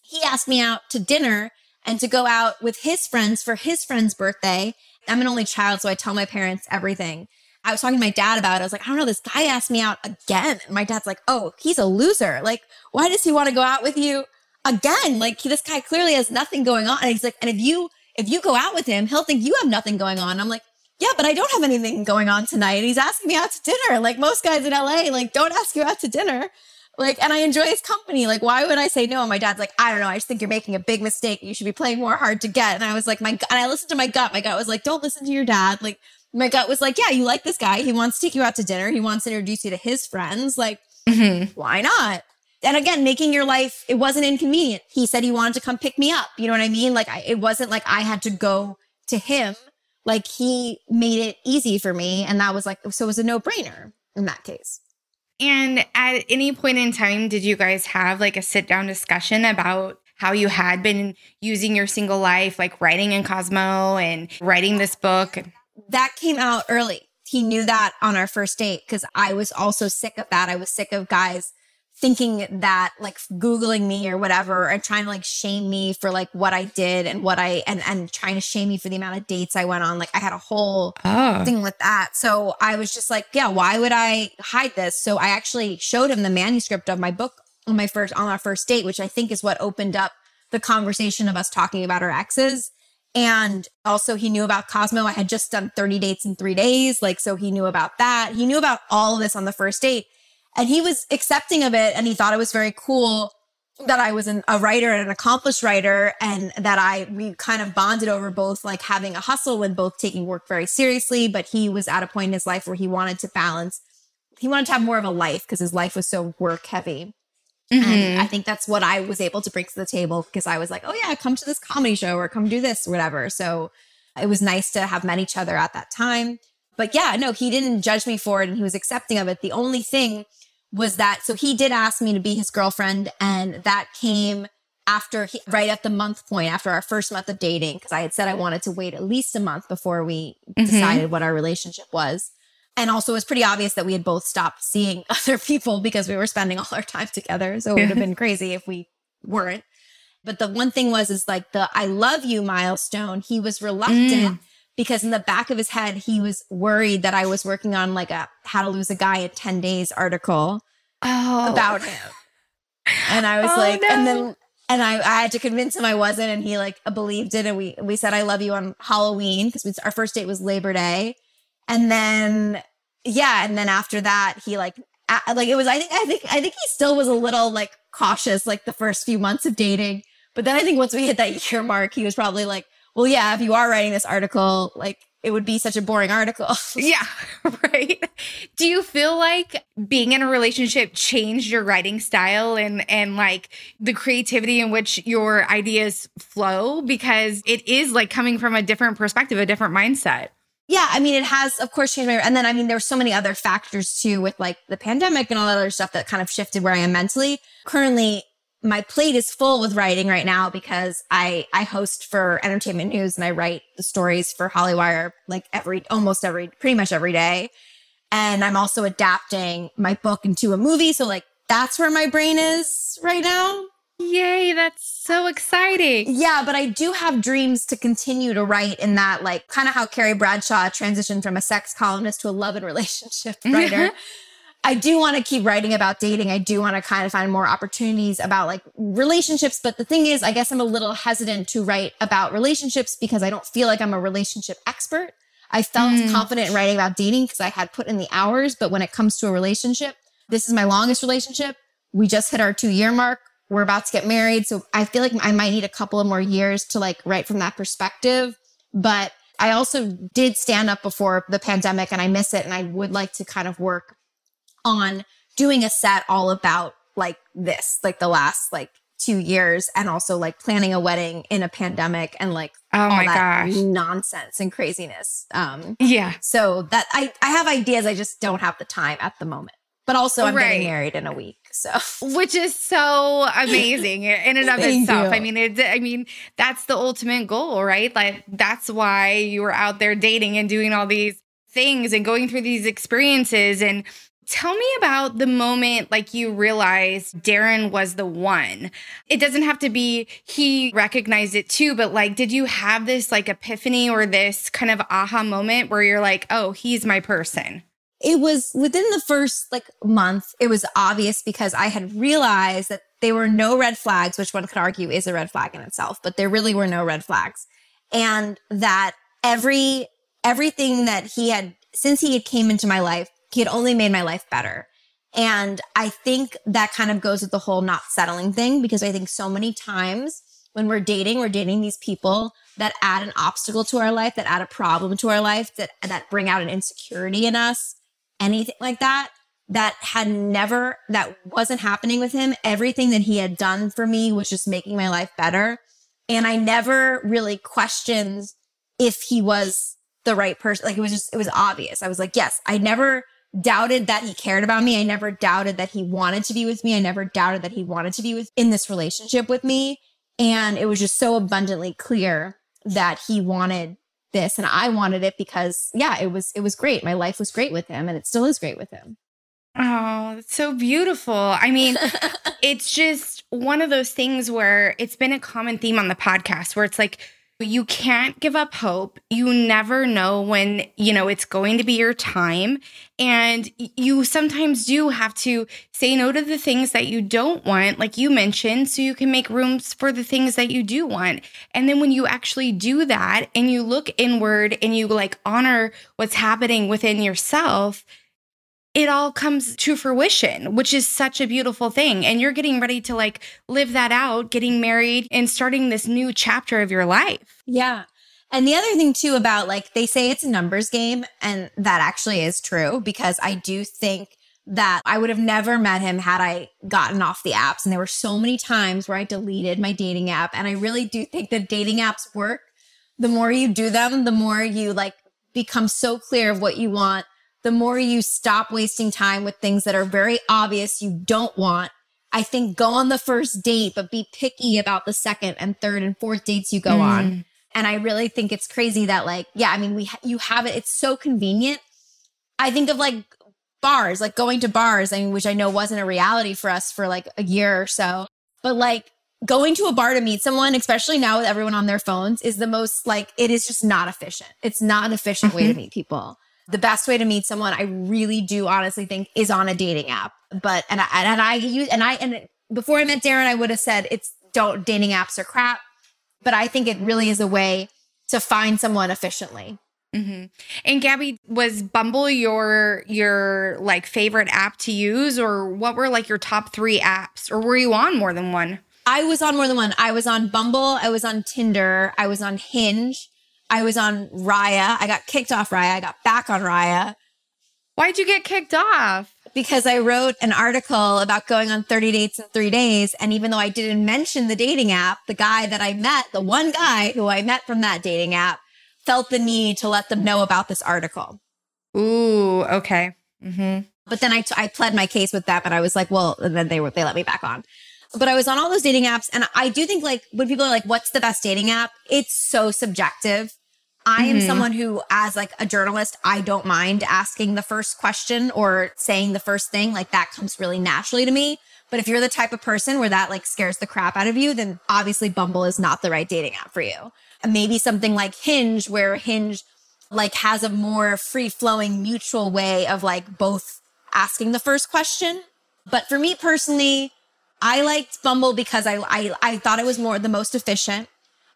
he asked me out to dinner and to go out with his friends for his friend's birthday. I'm an only child, so I tell my parents everything. I was talking to my dad about it. I was like, I don't know, this guy asked me out again. And my dad's like, oh, he's a loser. Like, why does he want to go out with you again? Like, this guy clearly has nothing going on. And he's like, and if you, if you go out with him, he'll think you have nothing going on. I'm like, yeah, but I don't have anything going on tonight. And he's asking me out to dinner. Like most guys in LA, like, don't ask you out to dinner. Like, and I enjoy his company. Like, why would I say no? And my dad's like, I don't know. I just think you're making a big mistake. You should be playing more hard to get. And I was like, my, and I listened to my gut. My gut was like, don't listen to your dad. Like, my gut was like, yeah, you like this guy. He wants to take you out to dinner. He wants to introduce you to his friends. Like, mm-hmm. why not? And again, making your life, it wasn't inconvenient. He said he wanted to come pick me up. You know what I mean? Like, I, it wasn't like I had to go to him. Like, he made it easy for me. And that was like, so it was a no brainer in that case. And at any point in time, did you guys have like a sit down discussion about how you had been using your single life, like writing in Cosmo and writing this book? That came out early. He knew that on our first date because I was also sick of that. I was sick of guys thinking that like googling me or whatever and trying to like shame me for like what I did and what I and and trying to shame me for the amount of dates I went on. Like I had a whole Oh. thing with that. So I was just like yeah why would I hide this? So I actually showed him the manuscript of my book on my first on our first date which I think is what opened up the conversation of us talking about our exes. And also he knew about Cosmo. I had just done 30 dates in 3 days. Like so he knew about that. He knew about all of this on the first date and he was accepting of it and he thought it was very cool that I was an, a writer and an accomplished writer and that I we kind of bonded over both like having a hustle and both taking work very seriously but he was at a point in his life where he wanted to balance he wanted to have more of a life because his life was so work heavy and mm-hmm. I think that's what I was able to bring to the table because I was like, oh yeah, come to this comedy show or come do this whatever. So it was nice to have met each other at that time. But yeah, no, he didn't judge me for it and he was accepting of it. The only thing was that, so he did ask me to be his girlfriend and that came after he, right at the month point after our first month of dating because I had said I wanted to wait at least a month before we mm-hmm. decided what our relationship was. And also, it was pretty obvious that we had both stopped seeing other people because we were spending all our time together. So it would have been crazy if we weren't. But the one thing was, is like the I love you milestone, he was reluctant mm. Because in the back of his head, he was worried that I was working on like a how to lose a guy in 10 days article Oh. about him. And I was Oh, like, and then and I, I had to convince him I wasn't, and he like believed it. And we we said I love you on Halloween because our first date was Labor Day, and then yeah, and then after that he like a- like it was I think I think I think he still was a little like cautious like the first few months of dating, but then I think once we hit that year mark, he was probably like, well, yeah, if you are writing this article, like it would be such a boring article. Yeah, right. Do you feel like being in a relationship changed your writing style and and like the creativity in which your ideas flow because it is like coming from a different perspective, a different mindset. Yeah, I mean, it has, of course, changed my. And then, I mean, there were so many other factors too, with like the pandemic and all that other stuff that kind of shifted where I am mentally. Currently, my plate is full with writing right now because I I host for Entertainment News and I write the stories for Hollywire like every almost every pretty much every day. And I'm also adapting my book into a movie, so like that's where my brain is right now. Yay, that's so exciting. Yeah, but I do have dreams to continue to write in that, like, kind of how Carrie Bradshaw transitioned from a sex columnist to a love and relationship writer. I do want to keep writing about dating. I do want to kind of find more opportunities about like relationships. But the thing is, I guess I'm a little hesitant to write about relationships because I don't feel like I'm a relationship expert. I felt hmm. confident in writing about dating because I had put in the hours. But when it comes to a relationship, this is my longest relationship. We just hit our two year mark. We're about to get married. So I feel like I might need a couple of more years to like write from that perspective. But I also did stand up before the pandemic and I miss it. And I would like to kind of work on doing a set all about like this, like the last like two years and also like planning a wedding in a pandemic and like Oh all my that gosh. nonsense and craziness. Um, Yeah. so that I, I have ideas. I just don't have the time at the moment. But also I'm Right. getting married in a week. So which is so amazing in and of itself. you. I mean, it, I mean, that's the ultimate goal, right? Like that's why you were out there dating and doing all these things and going through these experiences. And tell me about the moment like you realized Darren was the one. It doesn't have to be he recognized it too, but like, did you have this like epiphany or this kind of aha moment where you're like, oh, he's my person? it was within the first like month, it was obvious because I had realized that there were no red flags, which one could argue is a red flag in itself, but there really were no red flags. And that every everything that he had since he had came into my life, he had only made my life better. And I think that kind of goes with the whole not settling thing because I think so many times when we're dating, we're dating these people that add an obstacle to our life, that add a problem to our life, that that bring out an insecurity in us, anything like that. That had never, that wasn't happening with him. Everything that he had done for me was just making my life better. And I never really questioned if he was the right person. Like it was just, it was obvious. I was like, yes, I never doubted that he cared about me. I never doubted that he wanted to be with me. I never doubted that he wanted to be with in this relationship with me. And it was just so abundantly clear that he wanted this and I wanted it because yeah, it was it was great. My life was great with him and it still is great with him. Oh, that's so beautiful. I mean, it's just one of those things where it's been a common theme on the podcast where it's like, you can't give up hope. You never know when, you know, it's going to be your time. And you sometimes do have to say no to the things that you don't want, like you mentioned, so you can make rooms for the things that you do want. And then when you actually do that and you look inward and you like honor what's happening within yourself, it all comes to fruition, which is such a beautiful thing. And you're getting ready to like live that out, getting married and starting this new chapter of your life. Yeah. And the other thing too about like they say it's a numbers game and that actually is true because I do think that I would have never met him had I gotten off the apps and there were so many times where I deleted my dating app and I really do think that dating apps work. The more you do them, the more you like become so clear of what you want the more you stop wasting time with things that are very obvious you don't want. I think go on the first date, but be picky about the second and third and fourth dates you go mm. on. And I really think it's crazy that like, yeah, I mean, we, ha- you have it. It's so convenient. I think of like bars, like going to bars, I mean, which I know wasn't a reality for us for like a year or so, but like going to a bar to meet someone, especially now with everyone on their phones is the most like, it is just not efficient. It's not an efficient mm-hmm. way to mm-hmm. meet people the best way to meet someone, I really do honestly think is on a dating app. But, and I, and I use, and I, and before I met Darren, I would have said it's don't, dating apps are crap. But I think it really is a way to find someone efficiently. Mm-hmm. And Gabby, was Bumble your your like favorite app to use, or what were like your top three apps, or were you on more than one? I was on more than one. I was on Bumble, I was on Tinder, I was on Hinge, I was on Raya. I got kicked off Raya. I got back on Raya. Why'd you get kicked off? Because I wrote an article about going on 30 dates in three days. And even though I didn't mention the dating app, the guy that I met, the one guy who I met from that dating app, felt the need to let them know about this article. Ooh, okay. Mm-hmm. But then I, t- I pled my case with them and I was like, well, and then they were, they let me back on but I was on all those dating apps. And I do think like when people are like, what's the best dating app? It's so subjective. I am mm-hmm. someone who, as like a journalist, I don't mind asking the first question or saying the first thing. Like that comes really naturally to me. But if you're the type of person where that like scares the crap out of you, then obviously Bumble is not the right dating app for you. And maybe something like Hinge, where Hinge like has a more free flowing mutual way of like both asking the first question. But for me personally, I liked Bumble because I, I, I thought it was more the most efficient.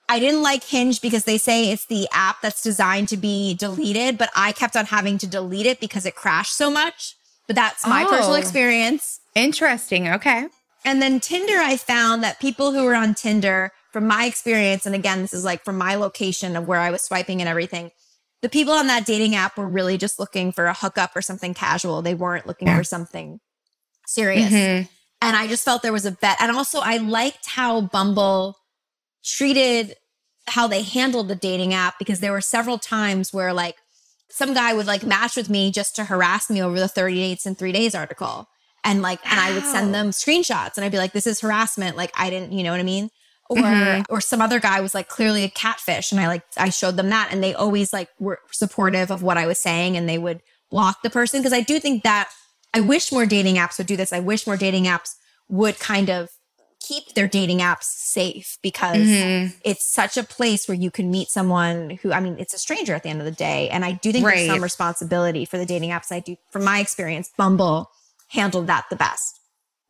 I didn't like Hinge because they say it's the app that's designed to be deleted, but I kept on having to delete it because it crashed so much. But that's my oh, personal experience. Interesting. Okay. And then Tinder, I found that people who were on Tinder, from my experience, and again, this is like from my location of where I was swiping and everything, the people on that dating app were really just looking for a hookup or something casual. They weren't looking yeah. for something serious. Mm-hmm. And I just felt there was a bet. And also, I liked how Bumble treated how they handled the dating app because there were several times where like some guy would like match with me just to harass me over the 30 dates in three days article. And like, and I would send them screenshots and I'd be like, this is harassment. Like, I didn't, you know what I mean? Or, mm-hmm. or some other guy was like clearly a catfish. And I like, I showed them that and they always like were supportive of what I was saying and they would block the person. Cause I do think that I wish more dating apps would do this. I wish more dating apps would kind of keep their dating apps safe because mm-hmm. it's such a place where you can meet someone who, I mean, it's a stranger at the end of the day. And I do think right. there's some responsibility for the dating apps. I do, from my experience, Bumble handled that the best.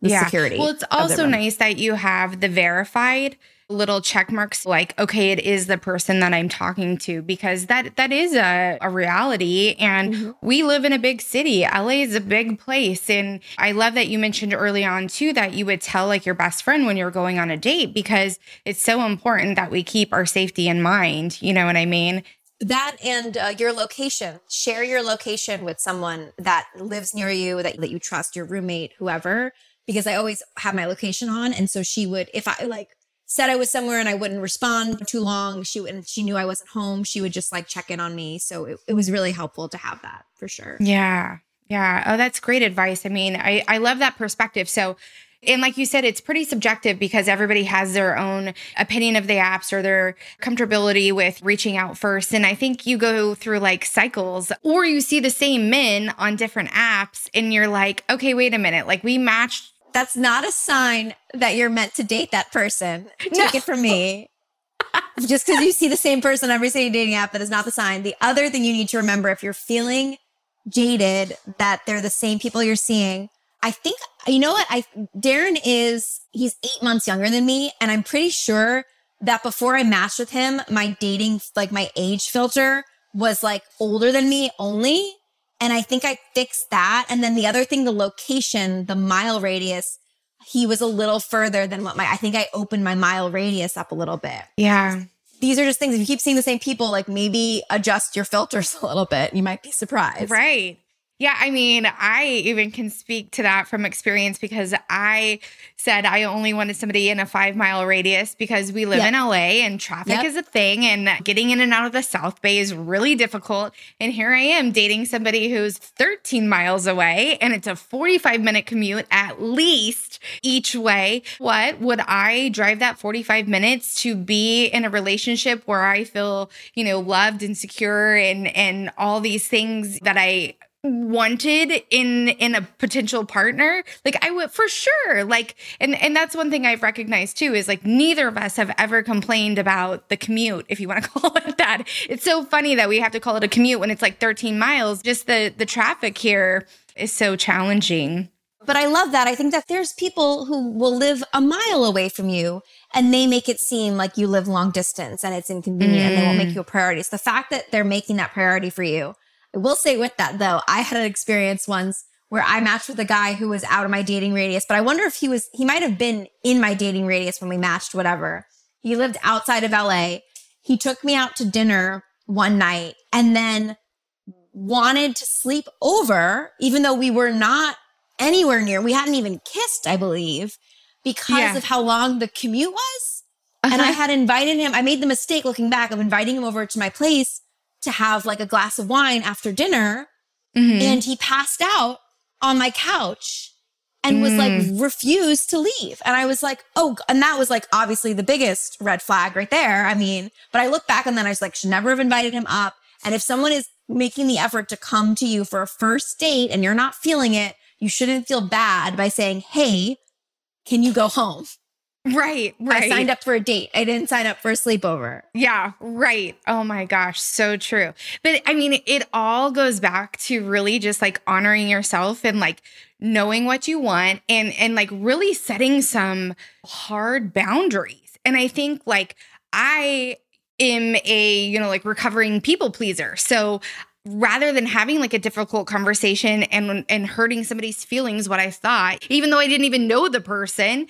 The yeah. security. Well, it's also nice that you have the verified little check marks like okay it is the person that i'm talking to because that that is a, a reality. And mm-hmm. we live in a big city. La is a big place. And i love that you mentioned early on too that you would tell like your best friend when you're going on a date because it's so important that we keep our safety in mind. You know what i mean? That and uh, your location. Share your location with someone that lives near you that, that you trust your roommate whoever because i always have my location on. And so she would if i like said I was somewhere and I wouldn't respond for too long, she and she knew I wasn't home. She would just like check in on me. So it, it was really helpful to have that for sure. Yeah. Yeah. Oh, that's great advice. I mean, I, I love that perspective. So And like you said, it's pretty subjective because everybody has their own opinion of the apps or their comfortability with reaching out first. And I think you go through like cycles or you see the same men on different apps and you're like, okay, wait a minute. Like we matched. That's not a sign that you're meant to date that person. Take No. it from me. Just because you see the same person on every single dating app, that is not the sign. The other thing you need to remember if you're feeling jaded that they're the same people you're seeing, I think, you know what? I, Darren is, he's eight months younger than me. And I'm pretty sure that before I matched with him, my dating, like my age filter was like older than me only. And I think I fixed that. And then the other thing, the location, the mile radius, he was a little further than what my, I think I opened my mile radius up a little bit. Yeah. These are just things. If you keep seeing the same people, like maybe adjust your filters a little bit. You might be surprised. Right. Yeah, I mean, I even can speak to that from experience because I said I only wanted somebody in a five mile radius because we live Yep. in LA and traffic Yep. is a thing and getting in and out of the South Bay is really difficult. And here I am dating somebody who's 13 miles away and it's a 45 minute commute at least each way. What would I drive that 45 minutes to be in a relationship where I feel, you know, loved and secure and and all these things that I wanted in in a potential partner like i would for sure like and and that's one thing i've recognized too is like neither of us have ever complained about the commute if you want to call it that it's so funny that we have to call it a commute when it's like 13 miles just the the traffic here is so challenging But I love that. I think that there's people who will live a mile away from you and they make it seem like you live long distance and it's inconvenient and they won't make mm. you a priority. So the fact that they're making that priority for you, will say with that though, I had an experience once where I matched with a guy who was out of my dating radius, but I wonder if he was, he might have been in my dating radius when we matched, whatever. He lived outside of LA. He took me out to dinner one night and then wanted to sleep over, even though we were not anywhere near. We hadn't even kissed, I believe, because Yeah. of how long the commute was. And I uh-huh. had invited him. I made the mistake looking back of inviting him over to my place to have like a glass of wine after dinner. Mhm. And he passed out on my couch and was like refused to leave. And I was like, oh, and that was like obviously the biggest red flag right there. I mean, but I look back and then I was like, should never have invited him up. And if someone is making the effort to come to you for a first date and you're not feeling it, you shouldn't feel bad by saying, hey, can you go home? Right right I signed up for a date. I didn't sign up for a sleepover. Yeah, right. Oh my gosh, so true. But I mean, it all goes back to really just like honoring yourself and like knowing what you want and and like really setting some hard boundaries. And I think like I am a, you know, like recovering people pleaser. So rather than having like a difficult conversation and and hurting somebody's feelings what I thought, even though I didn't even know the person,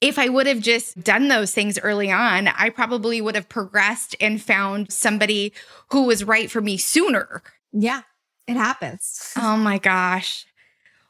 if I would have just done those things early on, I probably would have progressed and found somebody who was right for me sooner. Yeah, it happens. Oh my gosh.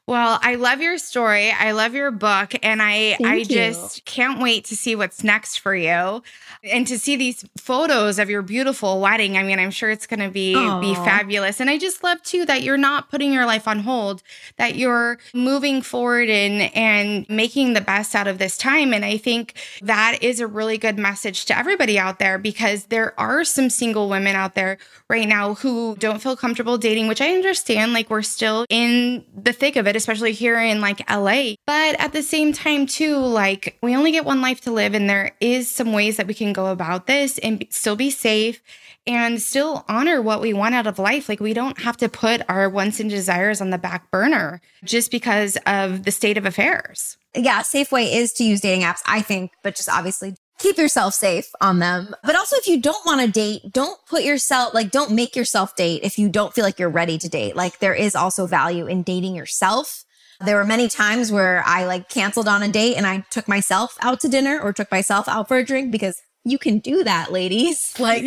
Well, I love your story. I love your book and I Thank I you. just can't wait to see what's next for you and to see these photos of your beautiful wedding. I mean, I'm sure it's going to be be fabulous. And I just love too that you're not putting your life on hold, that you're moving forward and and making the best out of this time and I think that is a really good message to everybody out there because there are some single women out there right now who don't feel comfortable dating, which I understand. Like we're still in the thick of it, especially here in like LA. But at the same time, too, like we only get one life to live, and there is some ways that we can go about this and still be safe and still honor what we want out of life. Like we don't have to put our wants and desires on the back burner just because of the state of affairs. yeah, safe way is to use dating apps, I think, but just obviously keep yourself safe on them. But also, if you don't want to date, don't put yourself, like, don't make yourself date if you don't feel like you're ready to date. Like, there is also value in dating yourself. There were many times where I like canceled on a date and I took myself out to dinner or took myself out for a drink because you can do that, ladies. Like,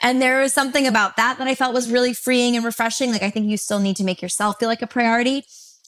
and there was something about that that I felt was really freeing and refreshing. Like, I think you still need to make yourself feel like a priority.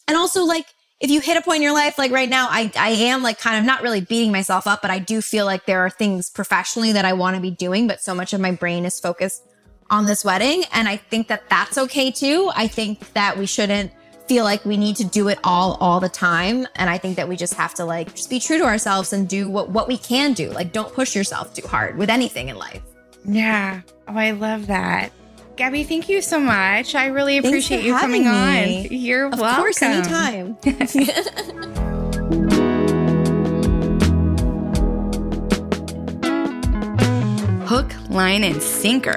And also, like, if you hit a point in your life, like right now, I, I am like kind of not really beating myself up, but I do feel like there are things professionally that I want to be doing, but so much of my brain is focused on this wedding. And I think that that's okay too. I think that we shouldn't feel like we need to do it all all the time and i think that we just have to like just be true to ourselves and do what what we can do like don't push yourself too hard with anything in life Yeah. Oh, I love that. Gabby, thank you so much. I really appreciate you coming having on. You're of welcome. course anytime Hook, line, and sinker.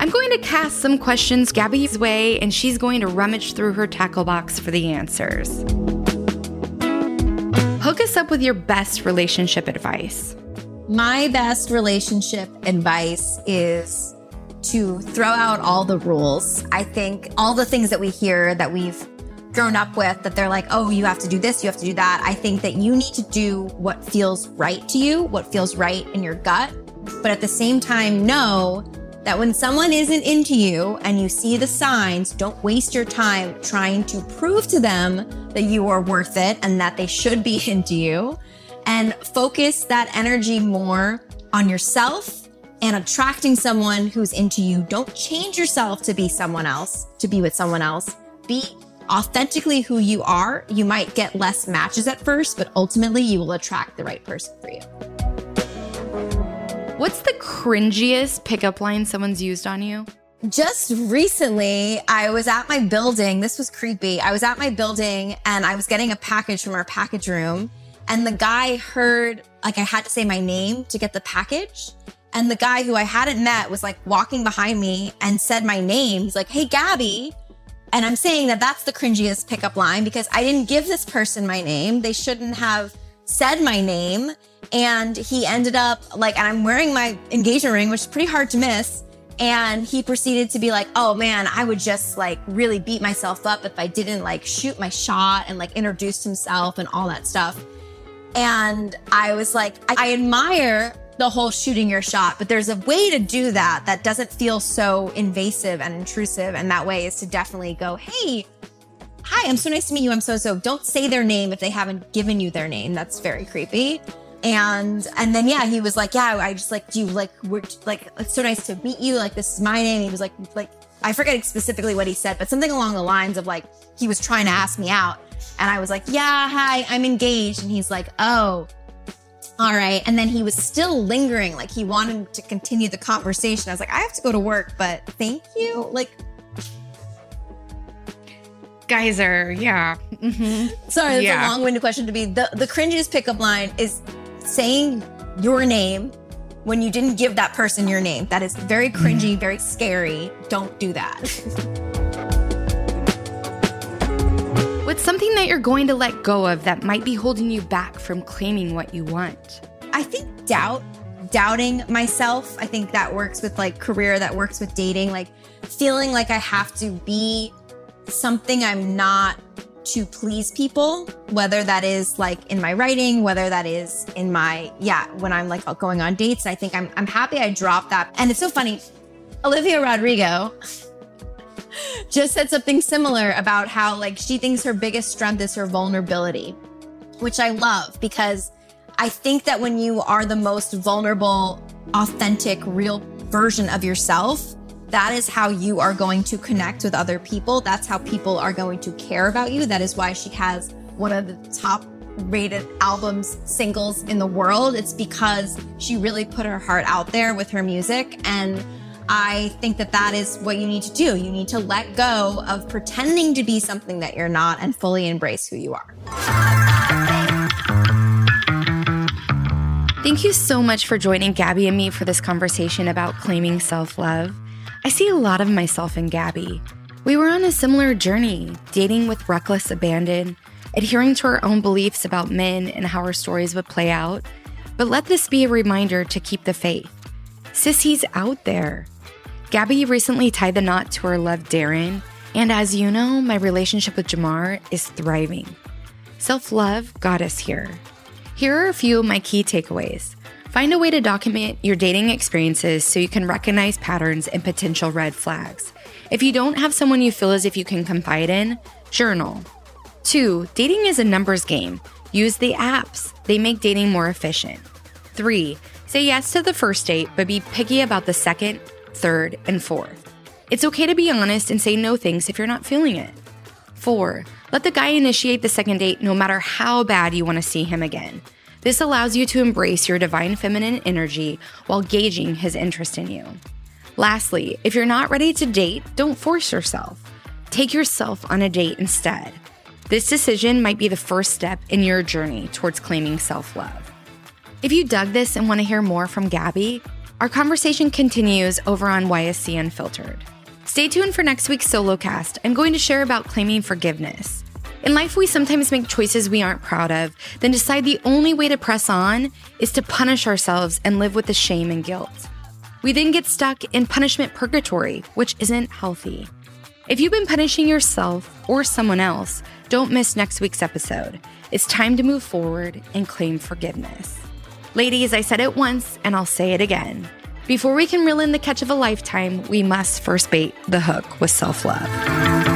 I'm going to cast some questions Gabby's way, and she's going to rummage through her tackle box for the answers. Hook us up with your best relationship advice. My best relationship advice is to throw out all the rules. I think all the things that we hear that we've grown up with that they're like, oh, you have to do this, you have to do that. I think that you need to do what feels right to you, what feels right in your gut. But at the same time, know that when someone isn't into you and you see the signs, don't waste your time trying to prove to them that you are worth it and that they should be into you and focus that energy more on yourself and attracting someone who's into you. Don't change yourself to be someone else, to be with someone else. Be authentically who you are. You might get less matches at first, but ultimately you will attract the right person for you. What's the cringiest pickup line someone's used on you? Just recently, I was at my building. This was creepy. I was at my building and I was getting a package from our package room. And the guy heard, like, I had to say my name to get the package. And the guy who I hadn't met was like walking behind me and said my name. He's like, Hey, Gabby. And I'm saying that that's the cringiest pickup line because I didn't give this person my name. They shouldn't have said my name. And he ended up like, and I'm wearing my engagement ring, which is pretty hard to miss. And he proceeded to be like, oh man, I would just like really beat myself up if I didn't like shoot my shot and like introduce himself and all that stuff. And I was like, I, I admire the whole shooting your shot, but there's a way to do that that doesn't feel so invasive and intrusive. And that way is to definitely go, hey, hi, I'm so nice to meet you. I'm so so. Don't say their name if they haven't given you their name. That's very creepy. And and then yeah, he was like, yeah, I just like do you like we're like it's so nice to meet you. Like this is my name. He was like like I forget specifically what he said, but something along the lines of like he was trying to ask me out, and I was like, yeah, hi, I'm engaged, and he's like, oh. All right. And then he was still lingering, like he wanted to continue the conversation. I was like, I have to go to work, but thank you. Like, Geyser, yeah. hmm Sorry, that's Yeah. a long-winded question to be. The the cringiest pickup line is saying your name when you didn't give that person your name. That is very cringy, very scary. Don't do that. What's something that you're going to let go of that might be holding you back from claiming what you want? I think doubt, doubting myself. I think that works with like career, that works with dating, like feeling like I have to be something I'm not to please people, whether that is like in my writing, whether that is in my, yeah, when I'm like going on dates. I think I'm, I'm happy I dropped that. And it's so funny. Olivia Rodrigo just said something similar about how like she thinks her biggest strength is her vulnerability, which I love because I think that when you are the most vulnerable, authentic, real version of yourself, that is how you are going to connect with other people. That's how people are going to care about you. That is why she has one of the top rated albums, singles in the world. It's because she really put her heart out there with her music. And I think that that is what you need to do. You need to let go of pretending to be something that you're not and fully embrace who you are. Thank you so much for joining Gabby and me for this conversation about claiming self love. I see a lot of myself in Gabby. We were on a similar journey, dating with reckless abandon, adhering to our own beliefs about men and how our stories would play out. But let this be a reminder to keep the faith. Sissy's out there. Gabby recently tied the knot to her love, Darren, and as you know, my relationship with Jamar is thriving. Self love got us here. Here are a few of my key takeaways. Find a way to document your dating experiences so you can recognize patterns and potential red flags. If you don't have someone you feel as if you can confide in, journal. Two, dating is a numbers game. Use the apps, they make dating more efficient. Three, say yes to the first date, but be picky about the second, third, and fourth. It's okay to be honest and say no thanks if you're not feeling it. Four, let the guy initiate the second date no matter how bad you want to see him again. This allows you to embrace your divine feminine energy while gauging his interest in you. Lastly, if you're not ready to date, don't force yourself. Take yourself on a date instead. This decision might be the first step in your journey towards claiming self love. If you dug this and want to hear more from Gabby, our conversation continues over on YSC Unfiltered. Stay tuned for next week's solo cast. I'm going to share about claiming forgiveness. In life, we sometimes make choices we aren't proud of, then decide the only way to press on is to punish ourselves and live with the shame and guilt. We then get stuck in punishment purgatory, which isn't healthy. If you've been punishing yourself or someone else, don't miss next week's episode. It's time to move forward and claim forgiveness. Ladies, I said it once and I'll say it again. Before we can reel in the catch of a lifetime, we must first bait the hook with self love.